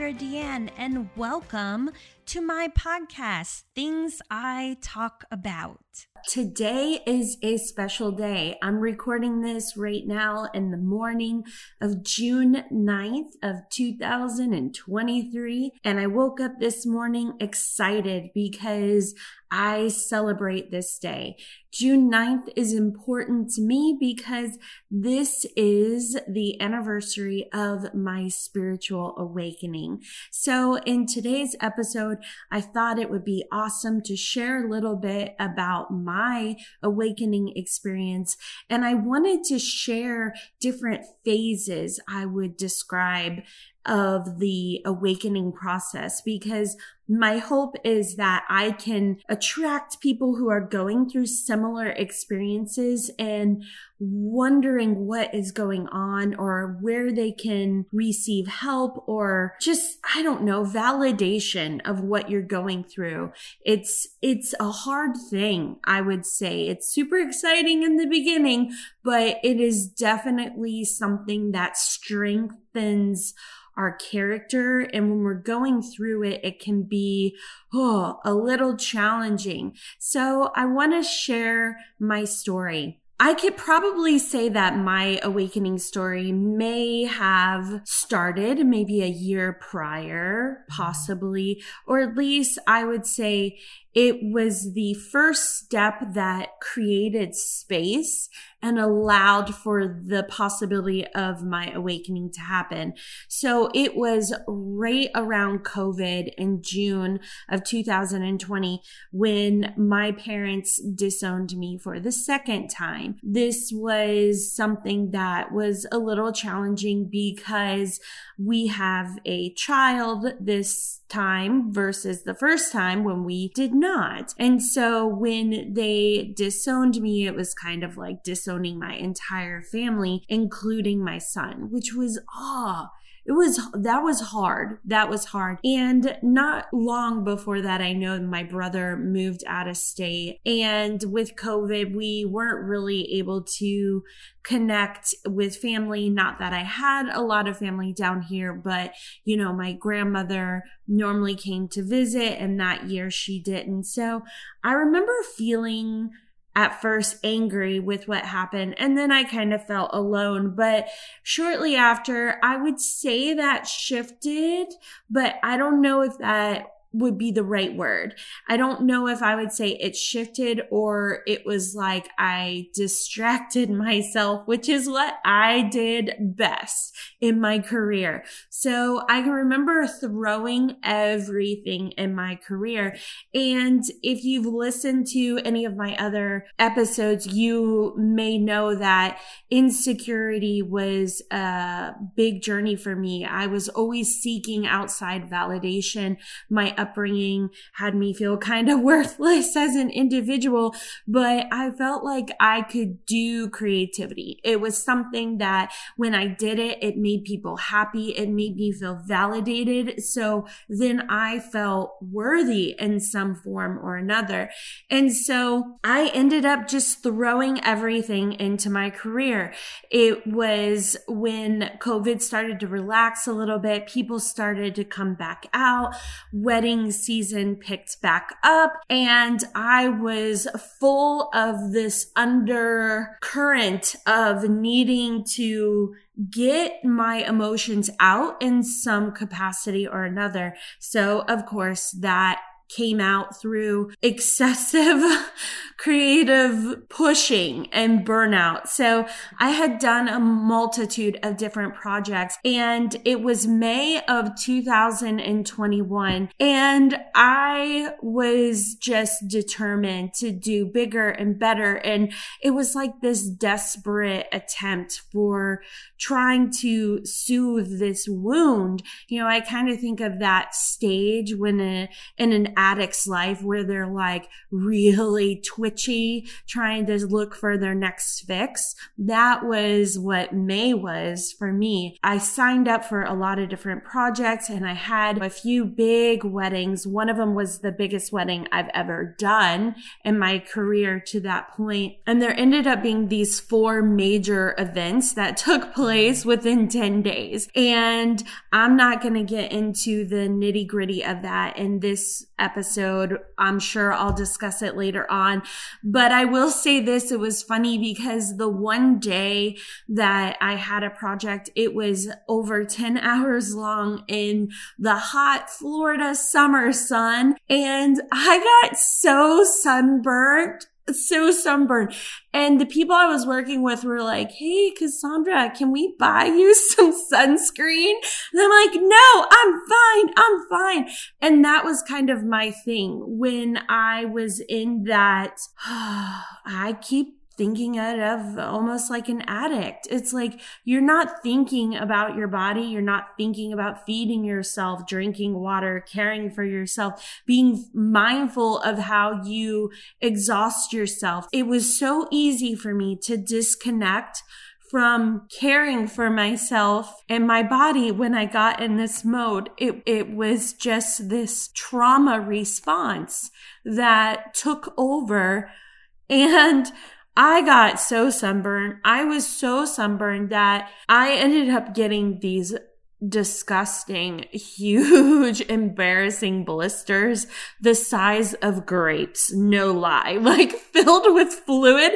Cassandra DeAnn, and welcome to my podcast, Things I Talk About. Today is a special day. I'm recording this right now in the morning of June 9th of 2023. And I woke up this morning excited because I celebrate this day. June 9th is important to me because this is the anniversary of my spiritual awakening. So in today's episode, I thought it would be awesome to share a little bit about my awakening experience. And I wanted to share different phases I would describe of the awakening process because my hope is that I can attract people who are going through similar experiences and wondering what is going on or where they can receive help or just, I don't know, validation of what you're going through. It's, it's a hard thing, I would say. It's super exciting in the beginning, but it is definitely something that strengthens our character. And when we're going through it, it can be, oh, a little challenging. So I want to share my story. I could probably say that my awakening story may have started maybe a year prior, possibly, or at least I would say it was the first step that created space and allowed for the possibility of my awakening to happen. So it was right around COVID in June of 2020 when my parents disowned me for the second time. This was something that was a little challenging because we have a child this time versus the first time when we did not. And so when they disowned me, it was kind of like disowning my entire family, including my son, which was, ah, oh, it was that was hard. That was hard. And not long before that i know my brother moved out of state. And with covid we weren't really able to connect with family. Not that i had a lot of family down here but you know my grandmother normally came to visit and that year she didn't. So i remember feeling at first angry with what happened and then I kind of felt alone. But shortly after, I would say that shifted, but I don't know if that would be the right word. I don't know if I would say it shifted or it was like I distracted myself, which is what I did best in my career. So I can remember throwing everything in my career. And if you've listened to any of my other episodes, you may know that insecurity was a big journey for me. I was always seeking outside validation. My upbringing had me feel kind of worthless as an individual, but I felt like I could do creativity. It was something that when I did it, it made people happy. It made me feel validated. So then I felt worthy in some form or another. And so I ended up just throwing everything into my career. It was when COVID started to relax a little bit, people started to come back out, weddings wedding season picked back up and I was full of this undercurrent of needing to get my emotions out in some capacity or another. So of course that came out through excessive creative pushing and burnout. So I had done a multitude of different projects and it was May of 2021 and I was just determined to do bigger and better. And it was like this desperate attempt for trying to soothe this wound. You know, I kind of think of that stage when a, in an addict's life where they're like really twitchy, trying to look for their next fix. That was what May was for me. I signed up for a lot of different projects and I had a few big weddings. One of them was the biggest wedding I've ever done in my career to that point. And there ended up being these four major events that took place within 10 days. And I'm not going to get into the nitty gritty of that in this episode. I'm sure I'll discuss it later on. But I will say this. It was funny because the one day that I had a project, it was over 10 hours long in the hot Florida summer sun. And I got so sunburnt so sunburned. And the people I was working with were like, Hey, Cassandra, can we buy you some sunscreen? And I'm like, no, I'm fine. I'm fine. And that was kind of my thing when I was in that, I keep thinking it of almost like an addict. It's like you're not thinking about your body. You're not thinking about feeding yourself, drinking water, caring for yourself, being mindful of how you exhaust yourself. It was so easy for me to disconnect from caring for myself and my body when I got in this mode. It, it was just this trauma response that took over and I got so sunburned. I was so sunburned that I ended up getting these disgusting, huge, embarrassing blisters the size of grapes. No lie. Like filled with fluid.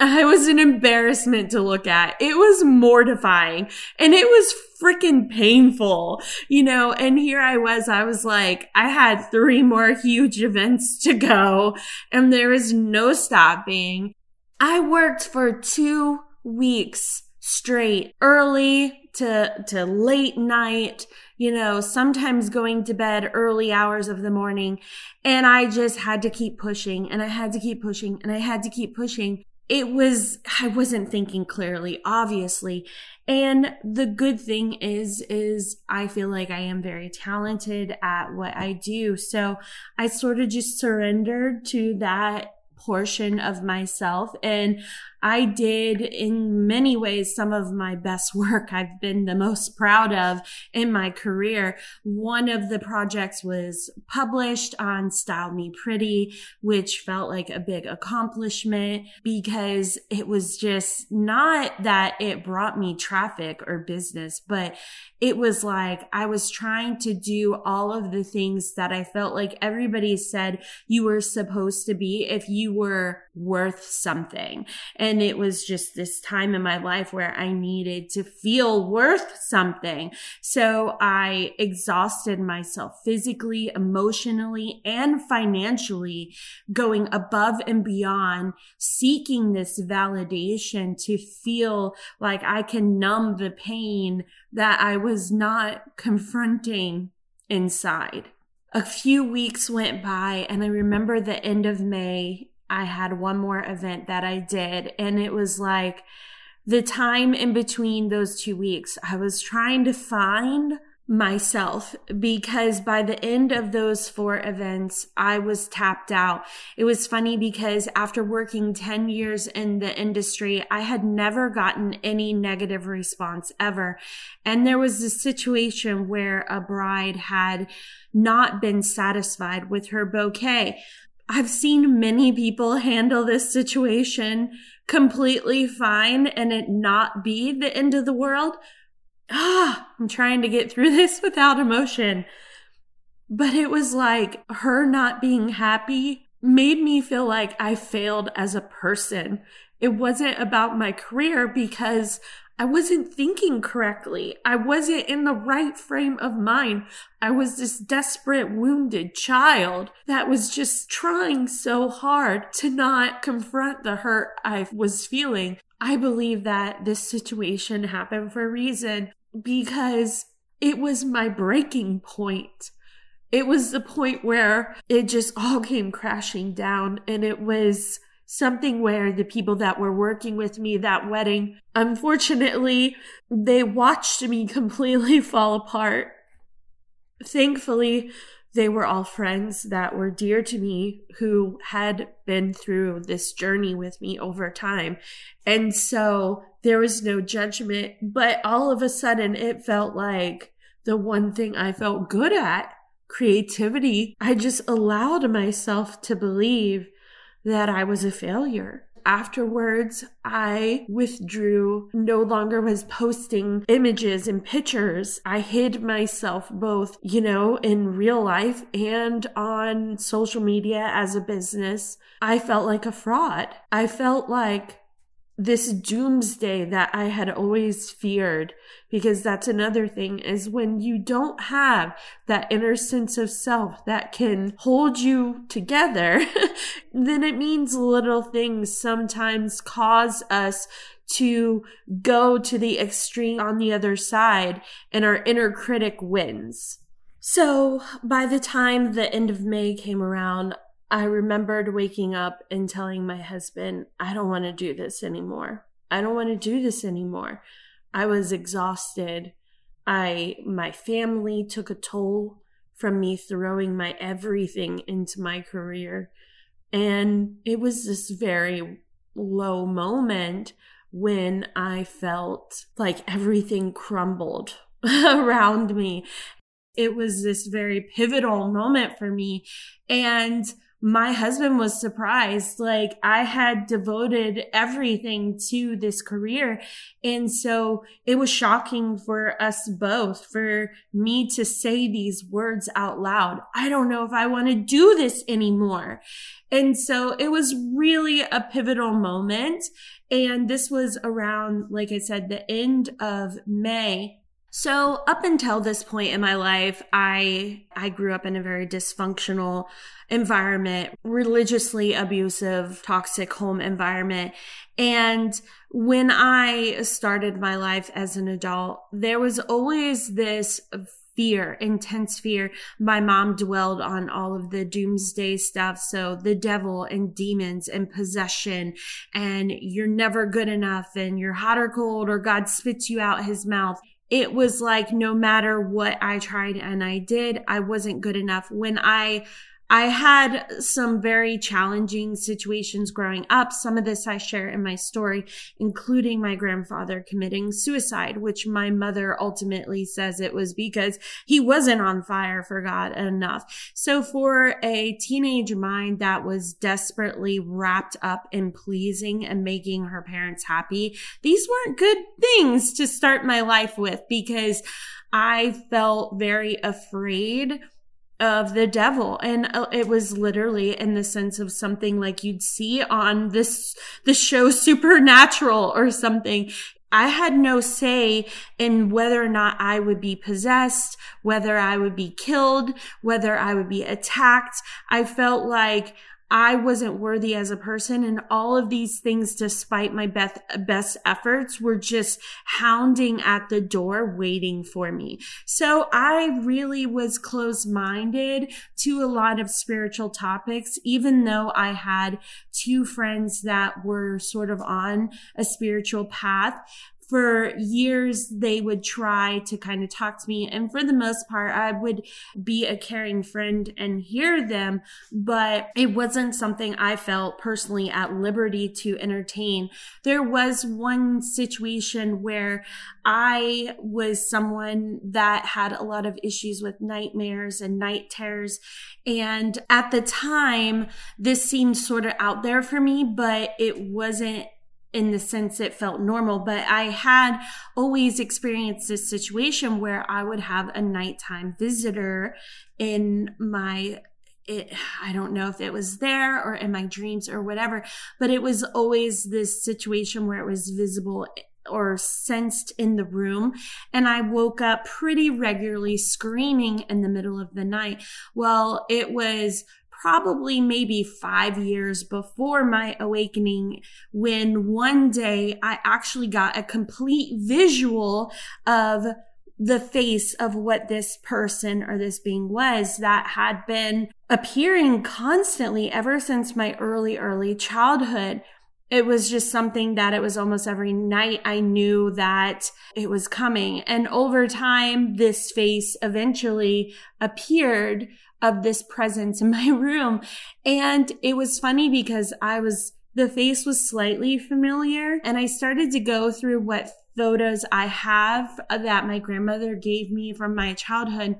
I was an embarrassment to look at. It was mortifying and it was freaking painful, you know, and here I was, I was like, I had three more huge events to go and there was no stopping. I worked for two weeks straight, early to, to late night, you know, sometimes going to bed early hours of the morning. And I just had to keep pushing and I had to keep pushing and I had to keep pushing. It was, I wasn't thinking clearly, obviously. And the good thing is, is I feel like I am very talented at what I do. So I sort of just surrendered to that portion of myself. And I did in many ways some of my best work I've been the most proud of in my career. One of the projects was published on Style Me Pretty, which felt like a big accomplishment because it was just not that it brought me traffic or business, but it was like I was trying to do all of the things that I felt like everybody said you were supposed to be if you were worth something. And it was just this time in my life where I needed to feel worth something. So I exhausted myself physically, emotionally, and financially going above and beyond seeking this validation to feel like I can numb the pain that I was not confronting inside. A few weeks went by and I remember the end of May I had one more event that I did, and it was like the time in between those two weeks, I was trying to find myself because by the end of those four events, I was tapped out. It was funny because after working 10 years in the industry, I had never gotten any negative response ever. And there was a situation where a bride had not been satisfied with her bouquet. I've seen many people handle this situation completely fine and it not be the end of the world. Ah, I'm trying to get through this without emotion. But it was like her not being happy made me feel like I failed as a person. It wasn't about my career because I wasn't thinking correctly. I wasn't in the right frame of mind. I was this desperate, wounded child that was just trying so hard to not confront the hurt I was feeling. I believe that this situation happened for a reason because it was my breaking point. It was the point where it just all came crashing down and it was something where the people that were working with me that wedding, unfortunately, they watched me completely fall apart. Thankfully, they were all friends that were dear to me who had been through this journey with me over time. And so there was no judgment, but all of a sudden it felt like the one thing I felt good at, creativity, I just allowed myself to believe that I was a failure afterwards, I withdrew, no longer was posting images and pictures. I hid myself both, you know, in real life and on social media as a business. I felt like a fraud. I felt like this doomsday that I had always feared, because that's another thing is when you don't have that inner sense of self that can hold you together, then it means little things sometimes cause us to go to the extreme on the other side and our inner critic wins. So by the time the end of May came around, I remembered waking up and telling my husband, I don't want to do this anymore. I don't want to do this anymore. I was exhausted. I my family took a toll from me throwing my everything into my career. And it was this very low moment when I felt like everything crumbled around me. It was this very pivotal moment for me. And my husband was surprised. Like I had devoted everything to this career. And so it was shocking for us both, for me to say these words out loud. I don't know if I want to do this anymore. And so it was really a pivotal moment. And this was around, like I said, the end of May so up until this point in my life, I I grew up in a very dysfunctional environment, religiously abusive, toxic home environment. And when I started my life as an adult, there was always this fear, intense fear. My mom dwelled on all of the doomsday stuff. So the devil and demons and possession and you're never good enough and you're hot or cold or God spits you out his mouth it was like no matter what I tried and I did, I wasn't good enough. When I I had some very challenging situations growing up. Some of this I share in my story, including my grandfather committing suicide, which my mother ultimately says it was because he wasn't on fire for God enough. So for a teenage mind that was desperately wrapped up in pleasing and making her parents happy, these weren't good things to start my life with because I felt very afraid of the devil and uh, it was literally in the sense of something like you'd see on this the show supernatural or something I had no say in whether or not I would be possessed, whether I would be killed, whether I would be attacked. I felt like I wasn't worthy as a person. And all of these things, despite my best, best efforts, were just hounding at the door, waiting for me. So I really was closed minded to a lot of spiritual topics, even though I had two friends that were sort of on a spiritual path for years they would try to kind of talk to me. And for the most part i would be a caring friend and hear them but it wasn't something i felt personally at liberty to entertain. There was one situation where i was someone that had a lot of issues with nightmares and night terrors. And at the time this seemed sort of out there for me but it wasn't in the sense it felt normal, but I had always experienced this situation where I would have a nighttime visitor in my it, I don't know if it was there or in my dreams or whatever, but it was always this situation where it was visible or sensed in the room. And I woke up pretty regularly screaming in the middle of the night. Well, it was probably maybe five years before my awakening when one day I actually got a complete visual of the face of what this person or this being was that had been appearing constantly ever since my early, early childhood. It was just something that it was almost every night I knew that it was coming. And over time, this face eventually appeared of this presence in my room. And it was funny because I was, the face was slightly familiar and I started to go through what photos I have that my grandmother gave me from my childhood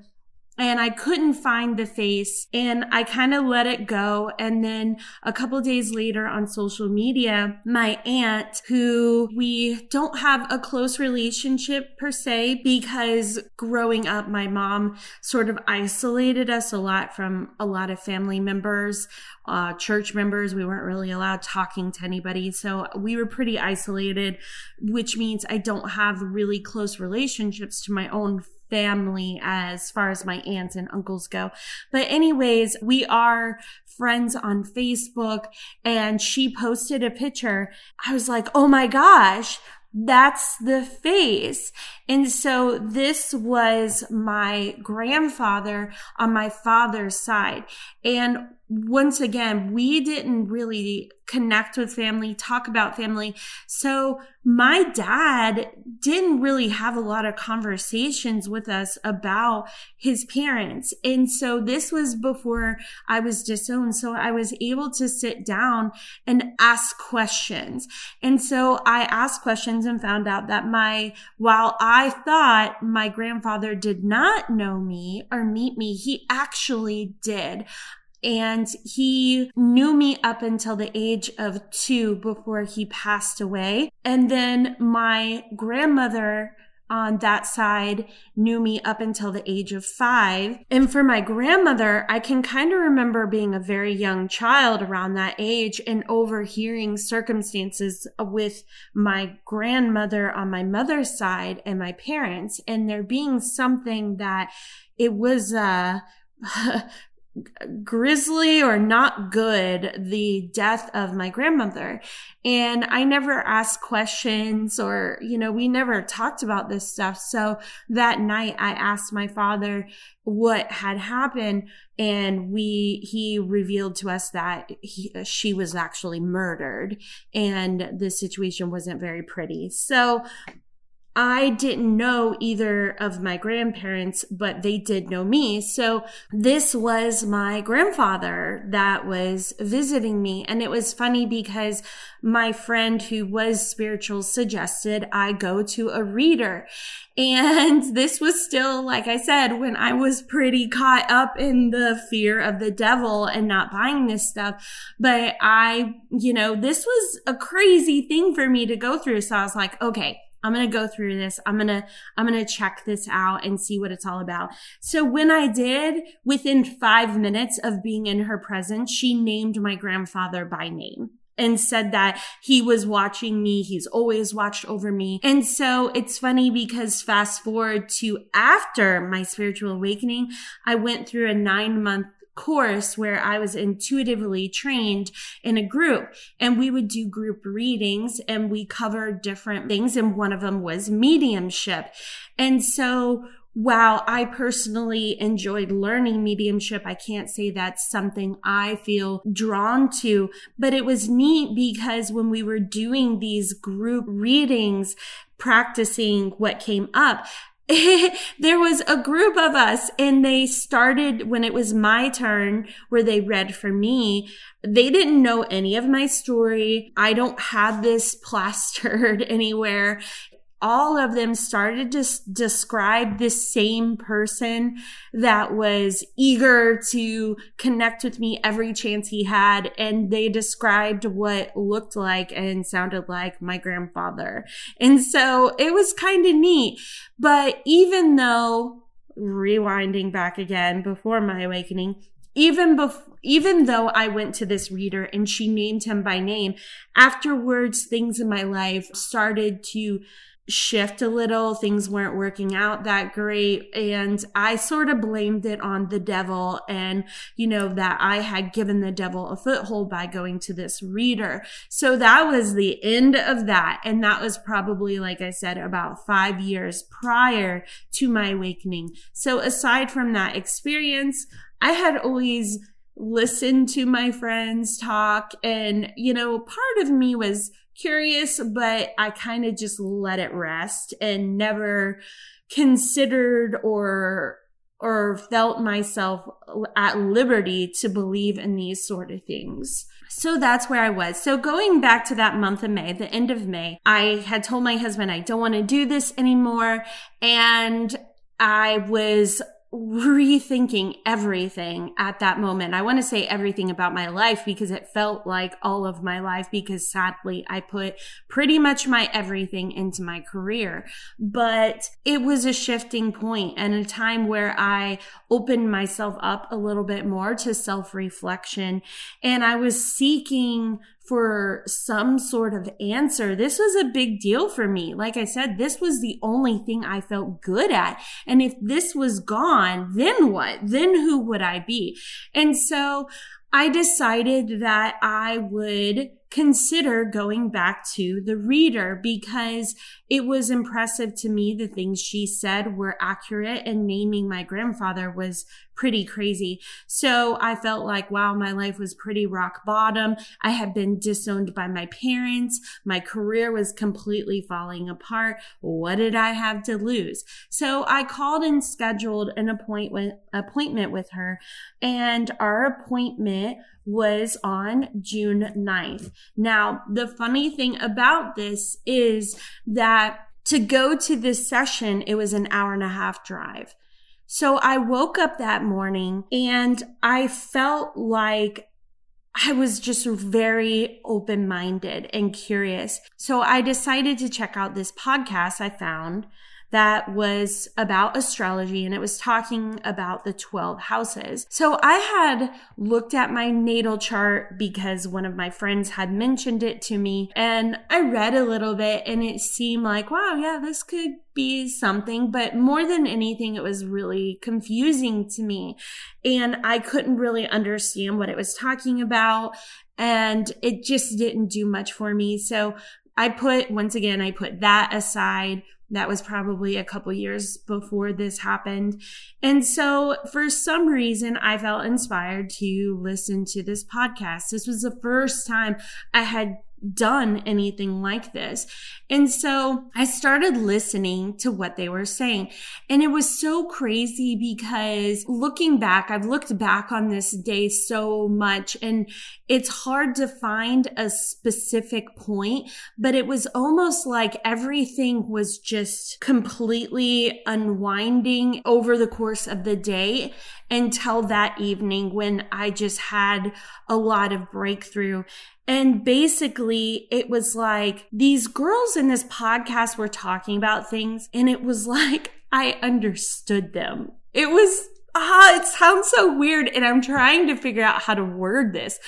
and I couldn't find the face and I kind of let it go. And then a couple days later on social media, my aunt, who we don't have a close relationship per se, because growing up, my mom sort of isolated us a lot from a lot of family members, uh, church members. We weren't really allowed talking to anybody. So we were pretty isolated, which means I don't have really close relationships to my own family as far as my aunts and uncles go. But anyways, we are friends on Facebook and she posted a picture. I was like, Oh my gosh, that's the face. And so this was my grandfather on my father's side. And once again, we didn't really connect with family, talk about family. So my dad didn't really have a lot of conversations with us about his parents. And so this was before I was disowned. So I was able to sit down and ask questions. And so I asked questions and found out that my, while I thought my grandfather did not know me or meet me, he actually did and he knew me up until the age of two before he passed away. And then my grandmother on that side knew me up until the age of five. And for my grandmother, I can kind of remember being a very young child around that age and overhearing circumstances with my grandmother on my mother's side and my parents, and there being something that it was, uh, grisly or not good the death of my grandmother. And I never asked questions or, you know, we never talked about this stuff. So that night I asked my father what had happened and we, he revealed to us that he, she was actually murdered and the situation wasn't very pretty. So I didn't know either of my grandparents, but they did know me. So this was my grandfather that was visiting me. And it was funny because my friend who was spiritual suggested I go to a reader. And this was still, like I said, when I was pretty caught up in the fear of the devil and not buying this stuff. But I, you know, this was a crazy thing for me to go through. So I was like, okay, I'm going to go through this. I'm going to, I'm going to check this out and see what it's all about. So when I did, within five minutes of being in her presence, she named my grandfather by name and said that he was watching me. He's always watched over me. And so it's funny because fast forward to after my spiritual awakening, I went through a nine month course where I was intuitively trained in a group and we would do group readings and we covered different things. And one of them was mediumship. And so while I personally enjoyed learning mediumship, I can't say that's something I feel drawn to, but it was neat because when we were doing these group readings, practicing what came up, there was a group of us and they started when it was my turn where they read for me. They didn't know any of my story. I don't have this plastered anywhere all of them started to describe this same person that was eager to connect with me every chance he had. And they described what looked like and sounded like my grandfather. And so it was kind of neat. But even though rewinding back again before my awakening, even before even though I went to this reader and she named him by name, afterwards things in my life started to shift a little. Things weren't working out that great. And I sort of blamed it on the devil and, you know, that I had given the devil a foothold by going to this reader. So that was the end of that. And that was probably, like I said, about five years prior to my awakening. So aside from that experience, I had always listened to my friends talk and, you know, part of me was curious, but I kind of just let it rest and never considered or or felt myself at liberty to believe in these sort of things. So that's where I was. So going back to that month of May, the end of May, I had told my husband I don't want to do this anymore. And I was rethinking everything at that moment. I want to say everything about my life because it felt like all of my life because sadly I put pretty much my everything into my career. But it was a shifting point and a time where I opened myself up a little bit more to self reflection and I was seeking for some sort of answer. This was a big deal for me. Like I said, this was the only thing I felt good at. And if this was gone, then what? Then who would I be? And so I decided that I would consider going back to the reader because it was impressive to me the things she said were accurate and naming my grandfather was pretty crazy. So I felt like, wow, my life was pretty rock bottom. I had been disowned by my parents. My career was completely falling apart. What did I have to lose? So I called and scheduled an appointment, appointment with her and our appointment was on June 9th. Now, the funny thing about this is that to go to this session, it was an hour and a half drive. So I woke up that morning and I felt like I was just very open minded and curious. So I decided to check out this podcast I found that was about astrology and it was talking about the 12 houses. So I had looked at my natal chart because one of my friends had mentioned it to me and I read a little bit and it seemed like, wow, yeah, this could be something, but more than anything, it was really confusing to me. And I couldn't really understand what it was talking about. And it just didn't do much for me. So I put, once again, I put that aside that was probably a couple years before this happened. And so for some reason, I felt inspired to listen to this podcast. This was the first time I had done anything like this. And so I started listening to what they were saying. And it was so crazy because looking back, I've looked back on this day so much and it's hard to find a specific point, but it was almost like everything was just completely unwinding over the course of the day until that evening when I just had a lot of breakthrough. And basically, it was like these girls in this podcast were talking about things, and it was like I understood them. It was, ah, it sounds so weird, and I'm trying to figure out how to word this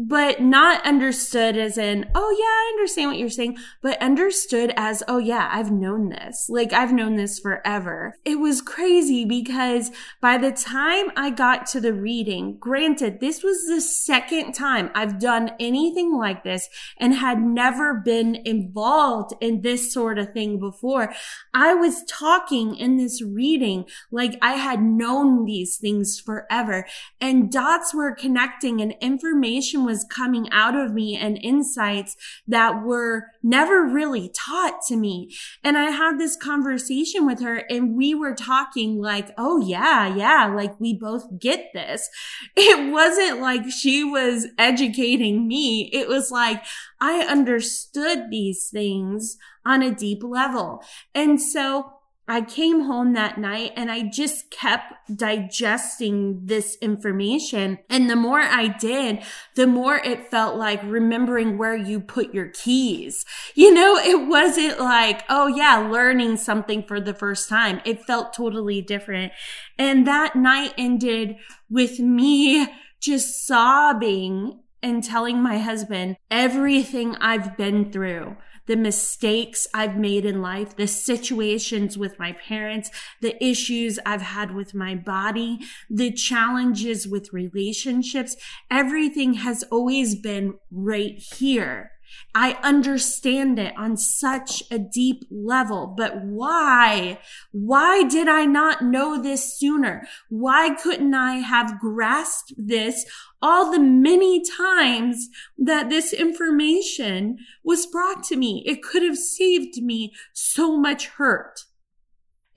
but not understood as in, oh yeah, I understand what you're saying, but understood as, oh yeah, I've known this. Like I've known this forever. It was crazy because by the time I got to the reading, granted, this was the second time I've done anything like this and had never been involved in this sort of thing before. I was talking in this reading like I had known these things forever and dots were connecting and information was coming out of me and insights that were never really taught to me. And I had this conversation with her and we were talking like, Oh yeah, yeah. Like we both get this. It wasn't like she was educating me. It was like I understood these things on a deep level. And so I came home that night and I just kept digesting this information. And the more I did, the more it felt like remembering where you put your keys. You know, it wasn't like, oh yeah, learning something for the first time. It felt totally different. And that night ended with me just sobbing and telling my husband everything I've been through the mistakes I've made in life, the situations with my parents, the issues I've had with my body, the challenges with relationships. Everything has always been right here. I understand it on such a deep level, but why? Why did I not know this sooner? Why couldn't I have grasped this all the many times that this information was brought to me? It could have saved me so much hurt.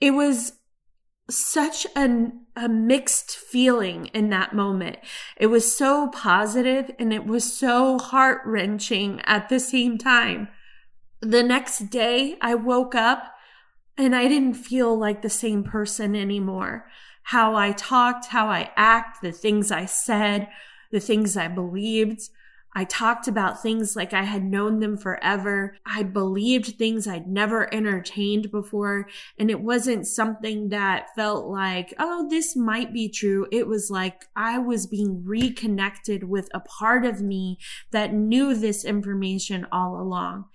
It was such an a mixed feeling in that moment. It was so positive and it was so heart wrenching at the same time. The next day I woke up and I didn't feel like the same person anymore. How I talked, how I act, the things I said, the things I believed. I talked about things like I had known them forever. I believed things I'd never entertained before. And it wasn't something that felt like, oh, this might be true. It was like I was being reconnected with a part of me that knew this information all along.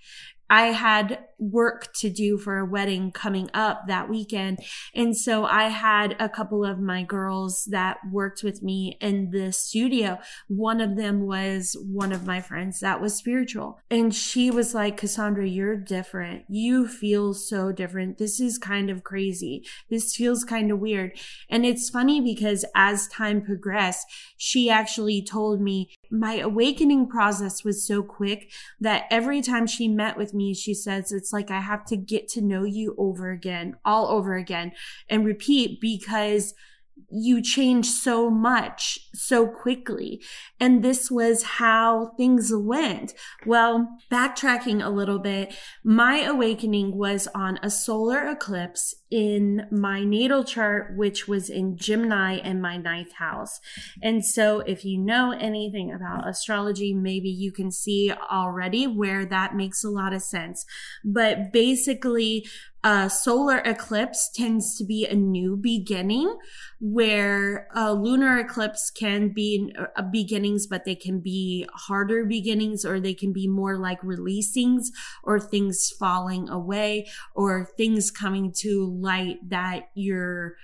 I had work to do for a wedding coming up that weekend. And so I had a couple of my girls that worked with me in the studio. One of them was one of my friends that was spiritual. And she was like, Cassandra, you're different. You feel so different. This is kind of crazy. This feels kind of weird. And it's funny because as time progressed, she actually told me my awakening process was so quick that every time she met with me, she says, it's like I have to get to know you over again, all over again and repeat because you change so much so quickly. And this was how things went. Well, backtracking a little bit, my awakening was on a solar eclipse in my natal chart, which was in Gemini and my ninth house. And so, if you know anything about astrology, maybe you can see already where that makes a lot of sense. But basically, a solar eclipse tends to be a new beginning where a lunar eclipse can be uh, beginnings but they can be harder beginnings or they can be more like releasings or things falling away or things coming to light that you're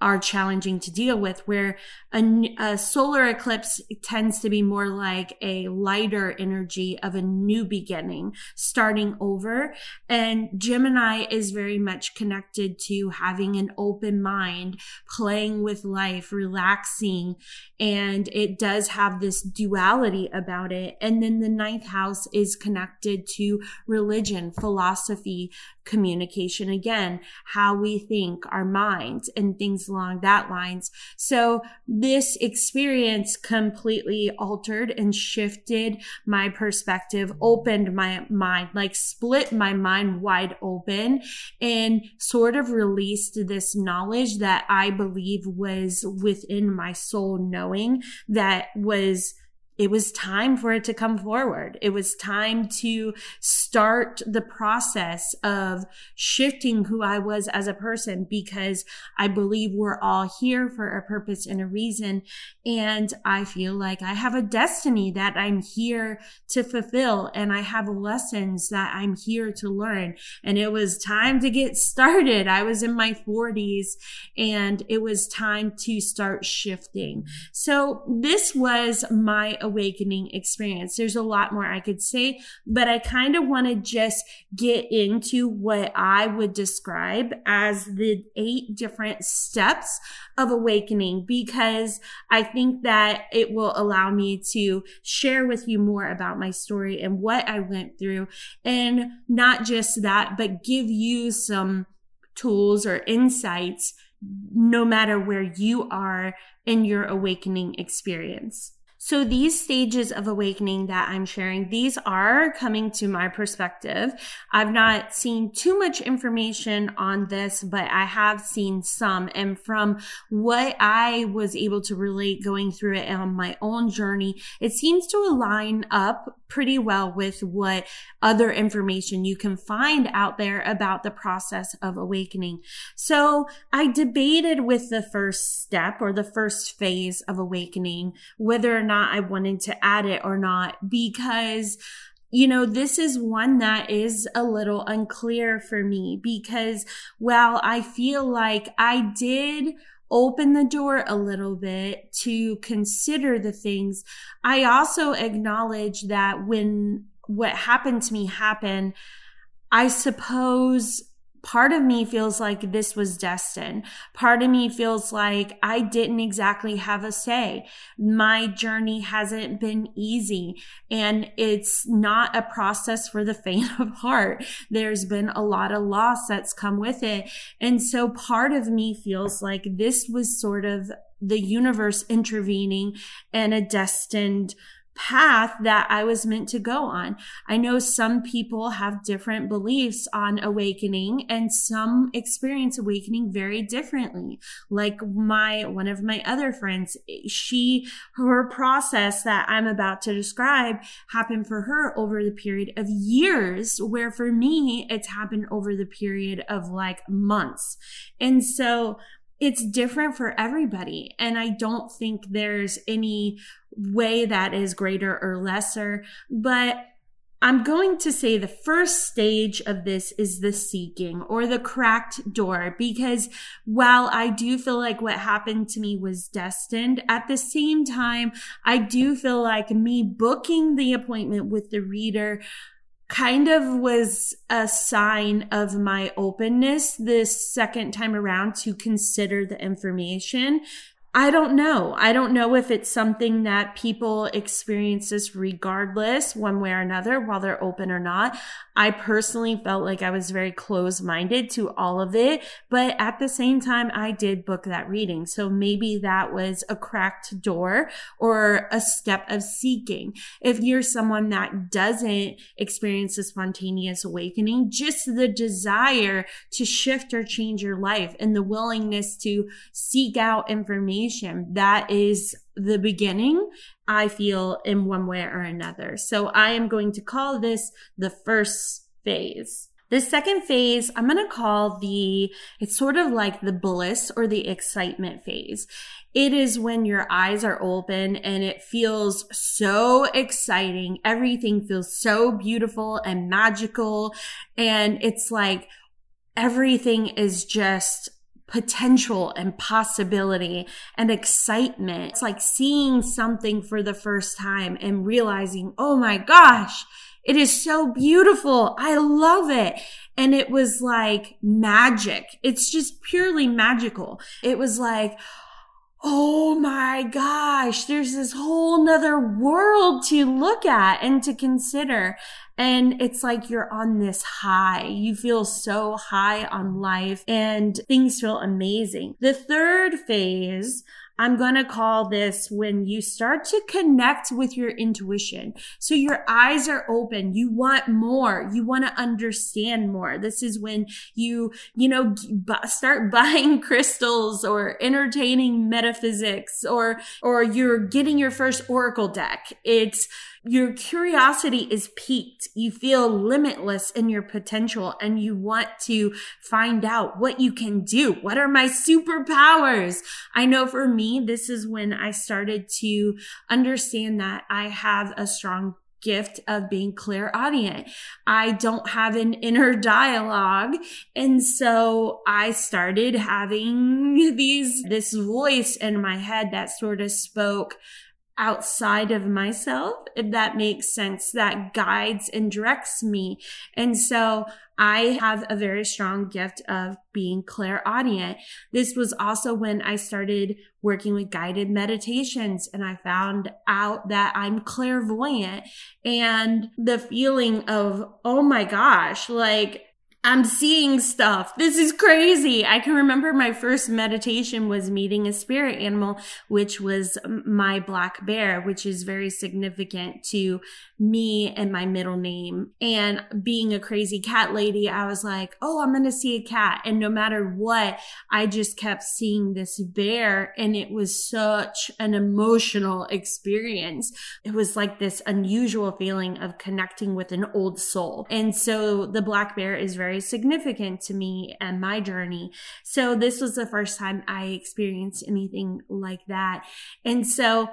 are challenging to deal with where a, a, solar eclipse tends to be more like a lighter energy of a new beginning starting over. And gemini is very much connected to having an open mind playing with life relaxing and it does have this duality about it. And then the ninth house is connected to religion philosophy communication. Again how we think our minds and things along that lines. So this experience completely altered and shifted my perspective opened my mind like split my mind wide open and sort of released this knowledge that i believe was within my soul knowing that was it was time for it to come forward. It was time to start the process of shifting who I was as a person because I believe we're all here for a purpose and a reason. And I feel like I have a destiny that I'm here to fulfill and I have lessons that I'm here to learn. And it was time to get started. I was in my 40s and it was time to start shifting. So this was my awakening experience. There's a lot more I could say, but I kind of want to just get into what I would describe as the eight different steps of awakening because I think that it will allow me to share with you more about my story and what I went through. And not just that, but give you some tools or insights no matter where you are in your awakening experience. So these stages of awakening that I'm sharing, these are coming to my perspective. I've not seen too much information on this, but I have seen some. And from what I was able to relate going through it on my own journey, it seems to align up pretty well with what other information you can find out there about the process of awakening. So I debated with the first step or the first phase of awakening, whether or not I wanted to add it or not, because you know, this is one that is a little unclear for me because while I feel like I did open the door a little bit to consider the things. I also acknowledge that when what happened to me happened, I suppose part of me feels like this was destined. Part of me feels like I didn't exactly have a say. My journey hasn't been easy and it's not a process for the faint of heart. There's been a lot of loss that's come with it. And so part of me feels like this was sort of the universe intervening and a destined path that I was meant to go on. I know some people have different beliefs on awakening and some experience awakening very differently. Like my, one of my other friends, she, her process that I'm about to describe happened for her over the period of years, where for me, it's happened over the period of like months. And so it's different for everybody. And I don't think there's any way that is greater or lesser, but I'm going to say the first stage of this is the seeking or the cracked door because while I do feel like what happened to me was destined, at the same time, I do feel like me booking the appointment with the reader kind of was a sign of my openness this second time around to consider the information I don't know. I don't know if it's something that people experience this regardless, one way or another, while they're open or not. I personally felt like I was very close minded to all of it, but at the same time, I did book that reading. So maybe that was a cracked door or a step of seeking. If you're someone that doesn't experience a spontaneous awakening, just the desire to shift or change your life and the willingness to seek out information That is the beginning, I feel, in one way or another. So I am going to call this the first phase. The second phase, I'm going to call the, it's sort of like the bliss or the excitement phase. It is when your eyes are open and it feels so exciting. Everything feels so beautiful and magical. And it's like everything is just potential and possibility and excitement. It's like seeing something for the first time and realizing, oh my gosh, it is so beautiful. I love it. And it was like magic. It's just purely magical. It was like, oh my gosh, there's this whole nother world to look at and to consider. And it's like you're on this high. You feel so high on life and things feel amazing. The third phase I'm going to call this when you start to connect with your intuition. So your eyes are open. You want more. You want to understand more. This is when you, you know, start buying crystals or entertaining metaphysics or, or you're getting your first oracle deck. It's, your curiosity is piqued. You feel limitless in your potential and you want to find out what you can do. What are my superpowers? I know for me, this is when I started to understand that I have a strong gift of being clairaudient. I don't have an inner dialogue. And so I started having these, this voice in my head that sort of spoke outside of myself, if that makes sense, that guides and directs me. And so I have a very strong gift of being clairaudient. This was also when I started working with guided meditations and I found out that I'm clairvoyant and the feeling of, oh my gosh, like I'm seeing stuff. This is crazy. I can remember my first meditation was meeting a spirit animal, which was my black bear, which is very significant to me and my middle name. And being a crazy cat lady, I was like, oh, I'm going to see a cat. And no matter what, I just kept seeing this bear. And it was such an emotional experience. It was like this unusual feeling of connecting with an old soul. And so the black bear is very very significant to me and my journey. So this was the first time I experienced anything like that. And so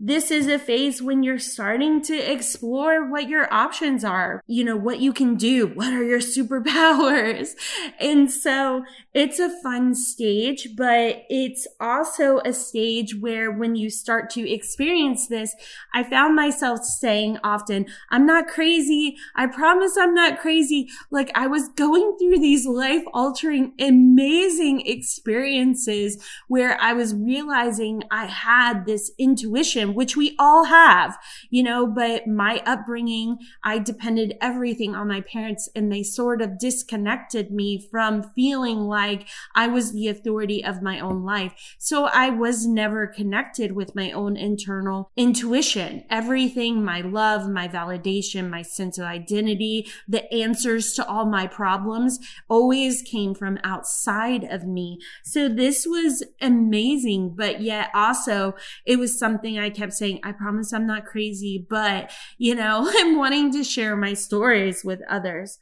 this is a phase when you're starting to explore what your options are, you know, what you can do, what are your superpowers. And so it's a fun stage, but it's also a stage where when you start to experience this, I found myself saying often, I'm not crazy. I promise I'm not crazy. Like I was going through these life altering, amazing experiences where I was realizing I had this intuition which we all have, you know, but my upbringing, I depended everything on my parents and they sort of disconnected me from feeling like I was the authority of my own life. So I was never connected with my own internal intuition. Everything, my love, my validation, my sense of identity, the answers to all my problems always came from outside of me. So this was amazing, but yet also it was something I kept saying, I promise I'm not crazy, but you know, I'm wanting to share my stories with others.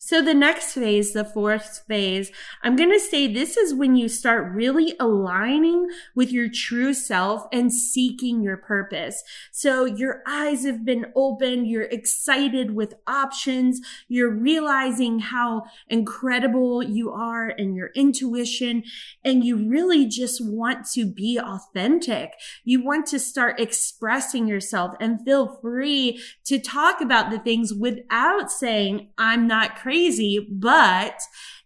So the next phase, the fourth phase, I'm going to say this is when you start really aligning with your true self and seeking your purpose. So your eyes have been opened. You're excited with options. You're realizing how incredible you are and your intuition. And you really just want to be authentic. You want to start expressing yourself and feel free to talk about the things without saying, I'm not crazy but,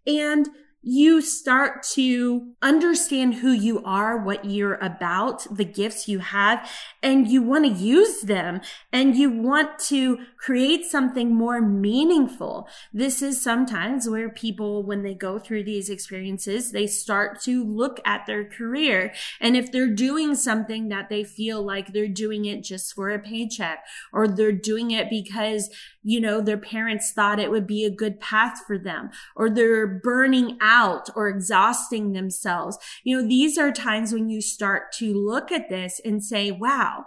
and you start to understand who you are, what you're about, the gifts you have, and you want to use them and you want to create something more meaningful. This is sometimes where people, when they go through these experiences, they start to look at their career. And if they're doing something that they feel like they're doing it just for a paycheck or they're doing it because you know, their parents thought it would be a good path for them, or they're burning out or exhausting themselves. You know, these are times when you start to look at this and say, wow,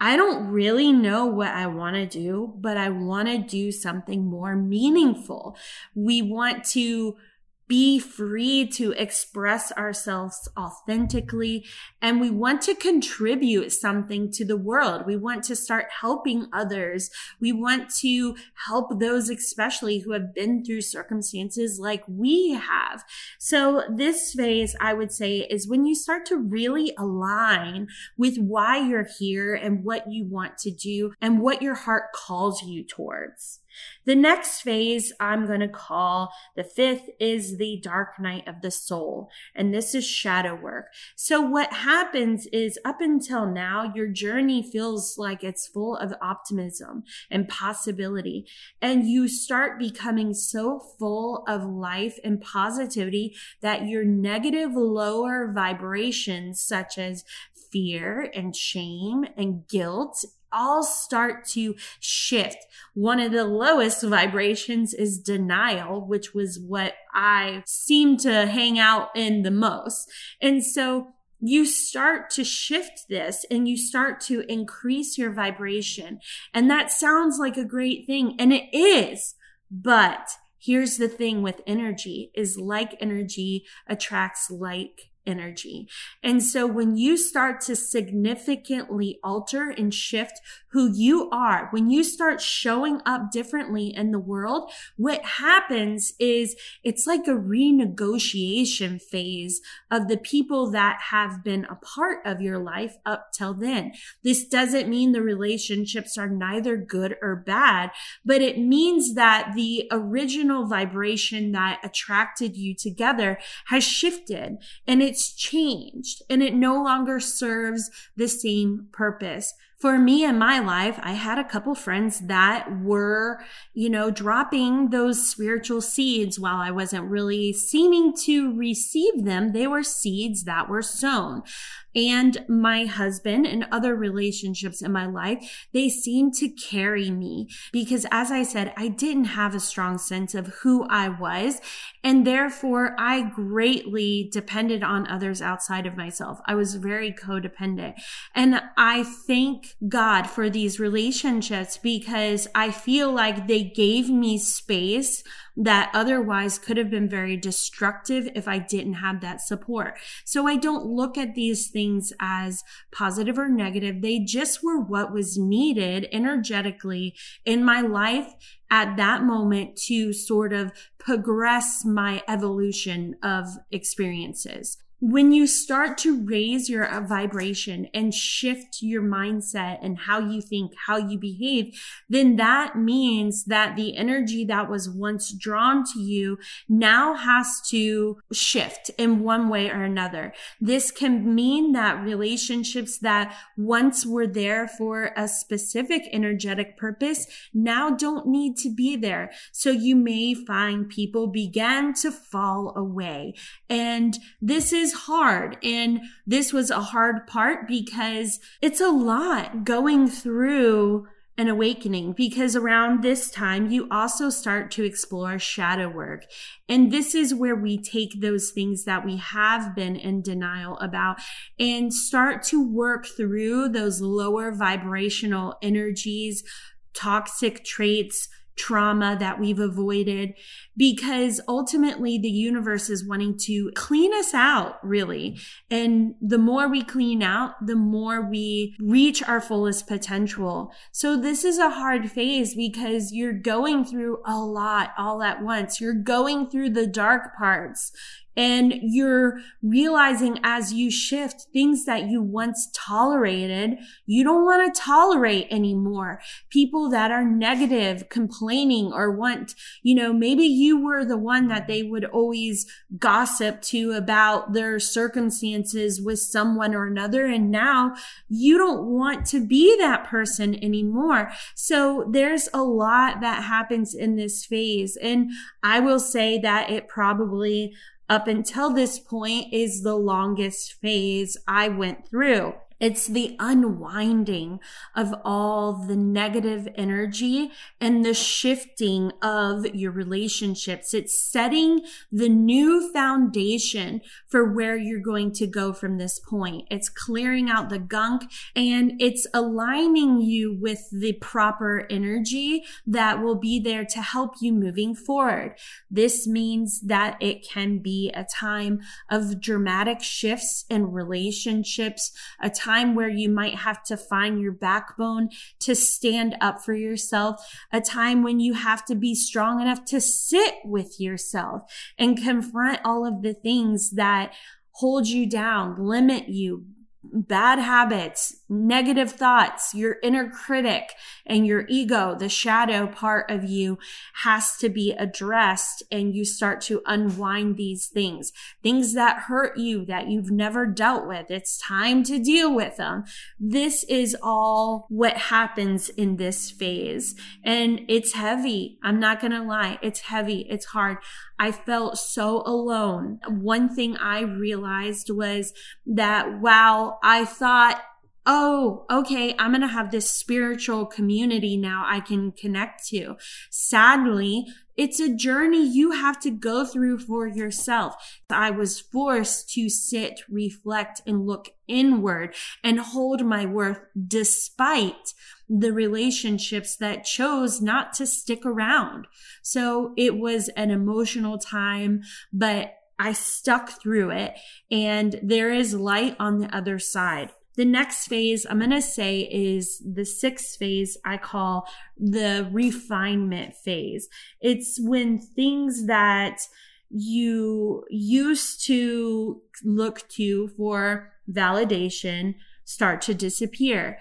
I don't really know what I want to do, but I want to do something more meaningful. We want to be free to express ourselves authentically and we want to contribute something to the world. We want to start helping others. We want to help those especially who have been through circumstances like we have. So this phase, I would say, is when you start to really align with why you're here and what you want to do and what your heart calls you towards. The next phase I'm going to call the fifth is the dark night of the soul. And this is shadow work. So what happens is up until now, your journey feels like it's full of optimism and possibility. And you start becoming so full of life and positivity that your negative lower vibrations, such as fear and shame and guilt all start to shift. One of the lowest vibrations is denial, which was what I seem to hang out in the most. And so you start to shift this and you start to increase your vibration. And that sounds like a great thing. And it is, but here's the thing with energy is like energy attracts like energy. And so when you start to significantly alter and shift who you are, when you start showing up differently in the world, what happens is it's like a renegotiation phase of the people that have been a part of your life up till then. This doesn't mean the relationships are neither good or bad, but it means that the original vibration that attracted you together has shifted and it's it's changed and it no longer serves the same purpose. For me in my life, I had a couple friends that were, you know, dropping those spiritual seeds while I wasn't really seeming to receive them. They were seeds that were sown and my husband and other relationships in my life, they seemed to carry me because as I said, I didn't have a strong sense of who I was. And therefore I greatly depended on others outside of myself. I was very codependent. And I think God for these relationships because I feel like they gave me space that otherwise could have been very destructive if I didn't have that support. So I don't look at these things as positive or negative. They just were what was needed energetically in my life at that moment to sort of progress my evolution of experiences when you start to raise your uh, vibration and shift your mindset and how you think, how you behave, then that means that the energy that was once drawn to you now has to shift in one way or another. This can mean that relationships that once were there for a specific energetic purpose now don't need to be there. So you may find people began to fall away. And this is is hard. And this was a hard part because it's a lot going through an awakening because around this time you also start to explore shadow work. And this is where we take those things that we have been in denial about and start to work through those lower vibrational energies, toxic traits, trauma that we've avoided because ultimately the universe is wanting to clean us out really. And the more we clean out the more we reach our fullest potential. So this is a hard phase because you're going through a lot all at once. You're going through the dark parts and you're realizing as you shift things that you once tolerated, you don't want to tolerate anymore. People that are negative, complaining or want, you know, maybe you were the one that they would always gossip to about their circumstances with someone or another. And now you don't want to be that person anymore. So there's a lot that happens in this phase. And I will say that it probably up until this point is the longest phase I went through. It's the unwinding of all the negative energy and the shifting of your relationships. It's setting the new foundation for where you're going to go from this point. It's clearing out the gunk and it's aligning you with the proper energy that will be there to help you moving forward. This means that it can be a time of dramatic shifts in relationships, a time time where you might have to find your backbone to stand up for yourself, a time when you have to be strong enough to sit with yourself and confront all of the things that hold you down, limit you, bad habits, negative thoughts, your inner critic and your ego, the shadow part of you has to be addressed and you start to unwind these things, things that hurt you that you've never dealt with. It's time to deal with them. This is all what happens in this phase and it's heavy. I'm not going to lie. It's heavy. It's hard. I felt so alone. One thing I realized was that while I thought oh, okay, I'm going to have this spiritual community now I can connect to. Sadly, it's a journey you have to go through for yourself. I was forced to sit, reflect, and look inward and hold my worth despite the relationships that chose not to stick around. So it was an emotional time, but I stuck through it and there is light on the other side. The next phase I'm going to say is the sixth phase I call the refinement phase. It's when things that you used to look to for validation start to disappear.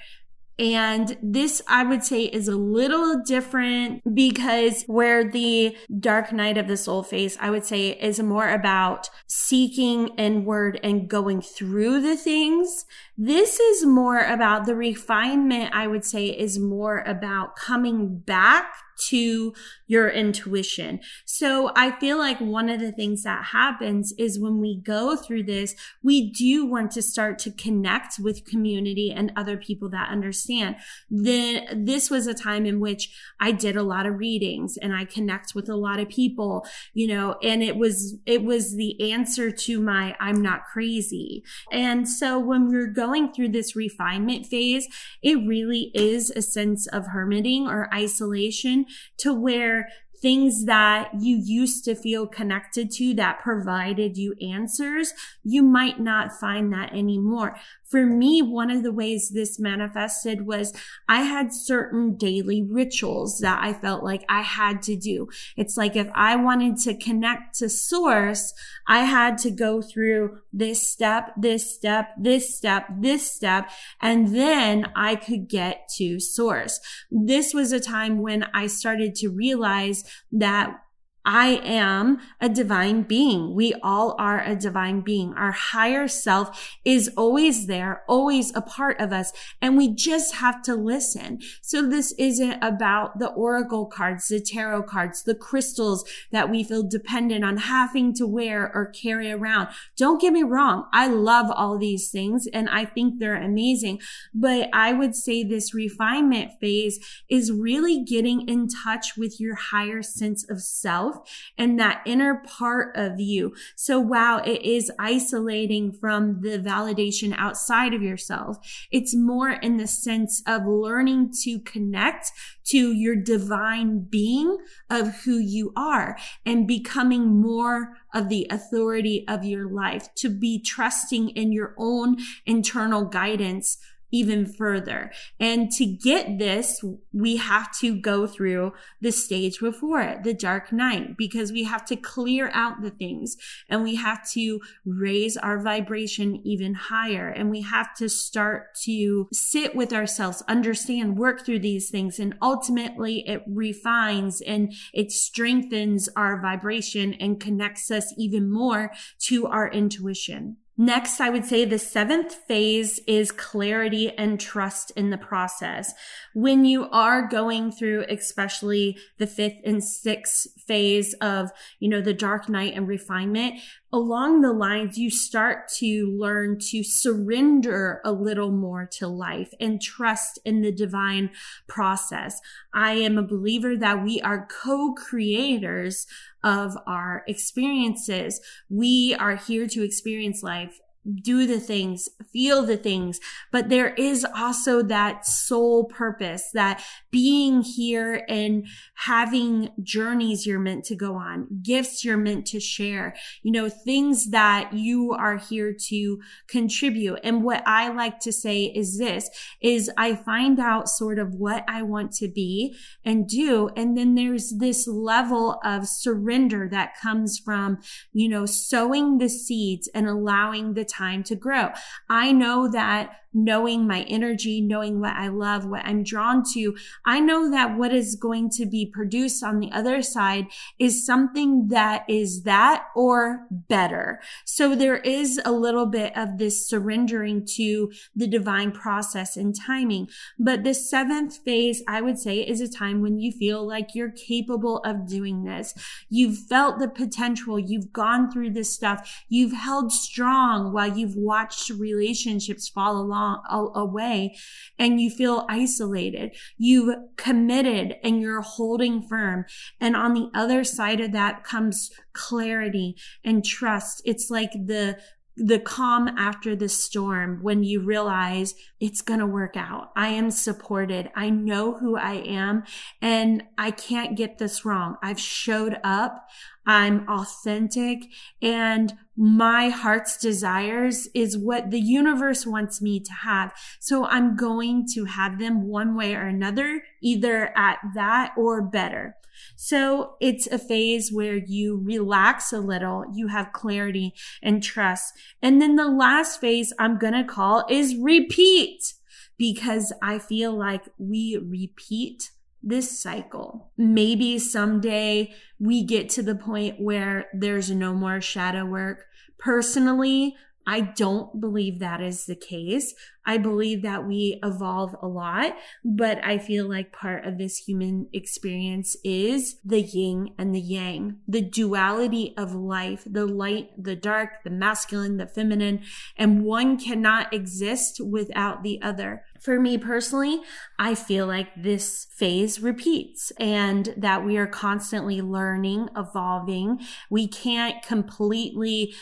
And this, I would say, is a little different because where the dark night of the soul phase, I would say, is more about seeking inward and going through the things. This is more about the refinement, I would say, is more about coming back to your intuition. So I feel like one of the things that happens is when we go through this, we do want to start to connect with community and other people that understand. Then this was a time in which I did a lot of readings and I connect with a lot of people, you know, and it was, it was the answer to my I'm not crazy. And so when we're going through this refinement phase, it really is a sense of hermiting or isolation to where things that you used to feel connected to that provided you answers, you might not find that anymore for me, one of the ways this manifested was I had certain daily rituals that I felt like I had to do. It's like if I wanted to connect to source, I had to go through this step, this step, this step, this step, and then I could get to source. This was a time when I started to realize that I am a divine being. We all are a divine being. Our higher self is always there, always a part of us, and we just have to listen. So this isn't about the oracle cards, the tarot cards, the crystals that we feel dependent on having to wear or carry around. Don't get me wrong. I love all these things and I think they're amazing, but I would say this refinement phase is really getting in touch with your higher sense of self and that inner part of you. So wow, it is isolating from the validation outside of yourself. It's more in the sense of learning to connect to your divine being of who you are and becoming more of the authority of your life, to be trusting in your own internal guidance even further. And to get this, we have to go through the stage before it, the dark night, because we have to clear out the things and we have to raise our vibration even higher. And we have to start to sit with ourselves, understand, work through these things. And ultimately it refines and it strengthens our vibration and connects us even more to our intuition. Next, I would say the seventh phase is clarity and trust in the process. When you are going through, especially the fifth and sixth phase of, you know, the dark night and refinement, along the lines, you start to learn to surrender a little more to life and trust in the divine process. I am a believer that we are co-creators of our experiences. We are here to experience life do the things, feel the things, but there is also that soul purpose, that being here and having journeys you're meant to go on, gifts you're meant to share, you know, things that you are here to contribute. And what I like to say is this, is I find out sort of what I want to be and do. And then there's this level of surrender that comes from, you know, sowing the seeds and allowing the time to grow. I know that knowing my energy, knowing what I love, what I'm drawn to, I know that what is going to be produced on the other side is something that is that or better. So there is a little bit of this surrendering to the divine process and timing. But the seventh phase, I would say, is a time when you feel like you're capable of doing this. You've felt the potential. You've gone through this stuff. You've held strong while you've watched relationships fall along away and you feel isolated. You've committed and you're holding firm. And on the other side of that comes clarity and trust. It's like the the calm after the storm when you realize it's going to work out. I am supported. I know who I am and I can't get this wrong. I've showed up. I'm authentic and my heart's desires is what the universe wants me to have. So I'm going to have them one way or another, either at that or better. So it's a phase where you relax a little, you have clarity and trust. And then the last phase I'm going to call is repeat because I feel like we repeat this cycle. Maybe someday we get to the point where there's no more shadow work. Personally, I don't believe that is the case. I believe that we evolve a lot, but I feel like part of this human experience is the yin and the yang, the duality of life, the light, the dark, the masculine, the feminine, and one cannot exist without the other. For me personally, I feel like this phase repeats and that we are constantly learning, evolving. We can't completely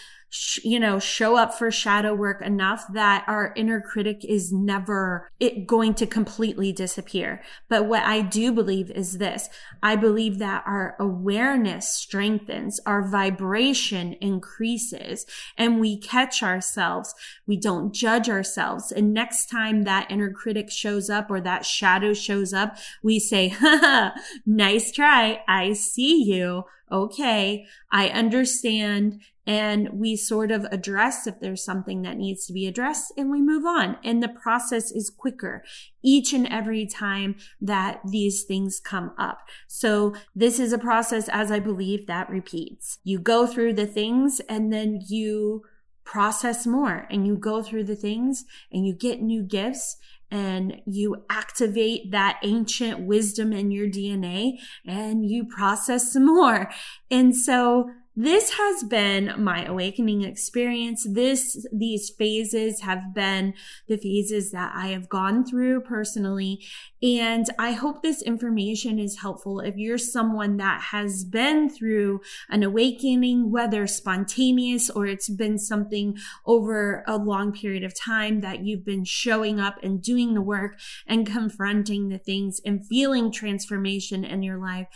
you know, show up for shadow work enough that our inner critic is never it going to completely disappear. But what I do believe is this. I believe that our awareness strengthens, our vibration increases, and we catch ourselves. We don't judge ourselves. And next time that inner critic shows up or that shadow shows up, we say, ha, nice try. I see you. Okay. I understand and we sort of address if there's something that needs to be addressed and we move on. And the process is quicker each and every time that these things come up. So this is a process, as I believe, that repeats. You go through the things and then you process more and you go through the things and you get new gifts and you activate that ancient wisdom in your DNA and you process some more. And so this has been my awakening experience. This, these phases have been the phases that I have gone through personally. And I hope this information is helpful if you're someone that has been through an awakening, whether spontaneous or it's been something over a long period of time that you've been showing up and doing the work and confronting the things and feeling transformation in your life.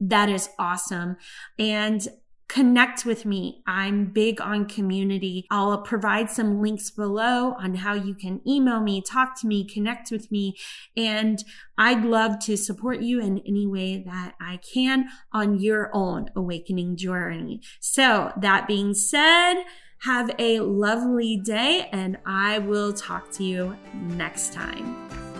That is awesome. And connect with me. I'm big on community. I'll provide some links below on how you can email me, talk to me, connect with me. And I'd love to support you in any way that I can on your own awakening journey. So that being said, have a lovely day and I will talk to you next time.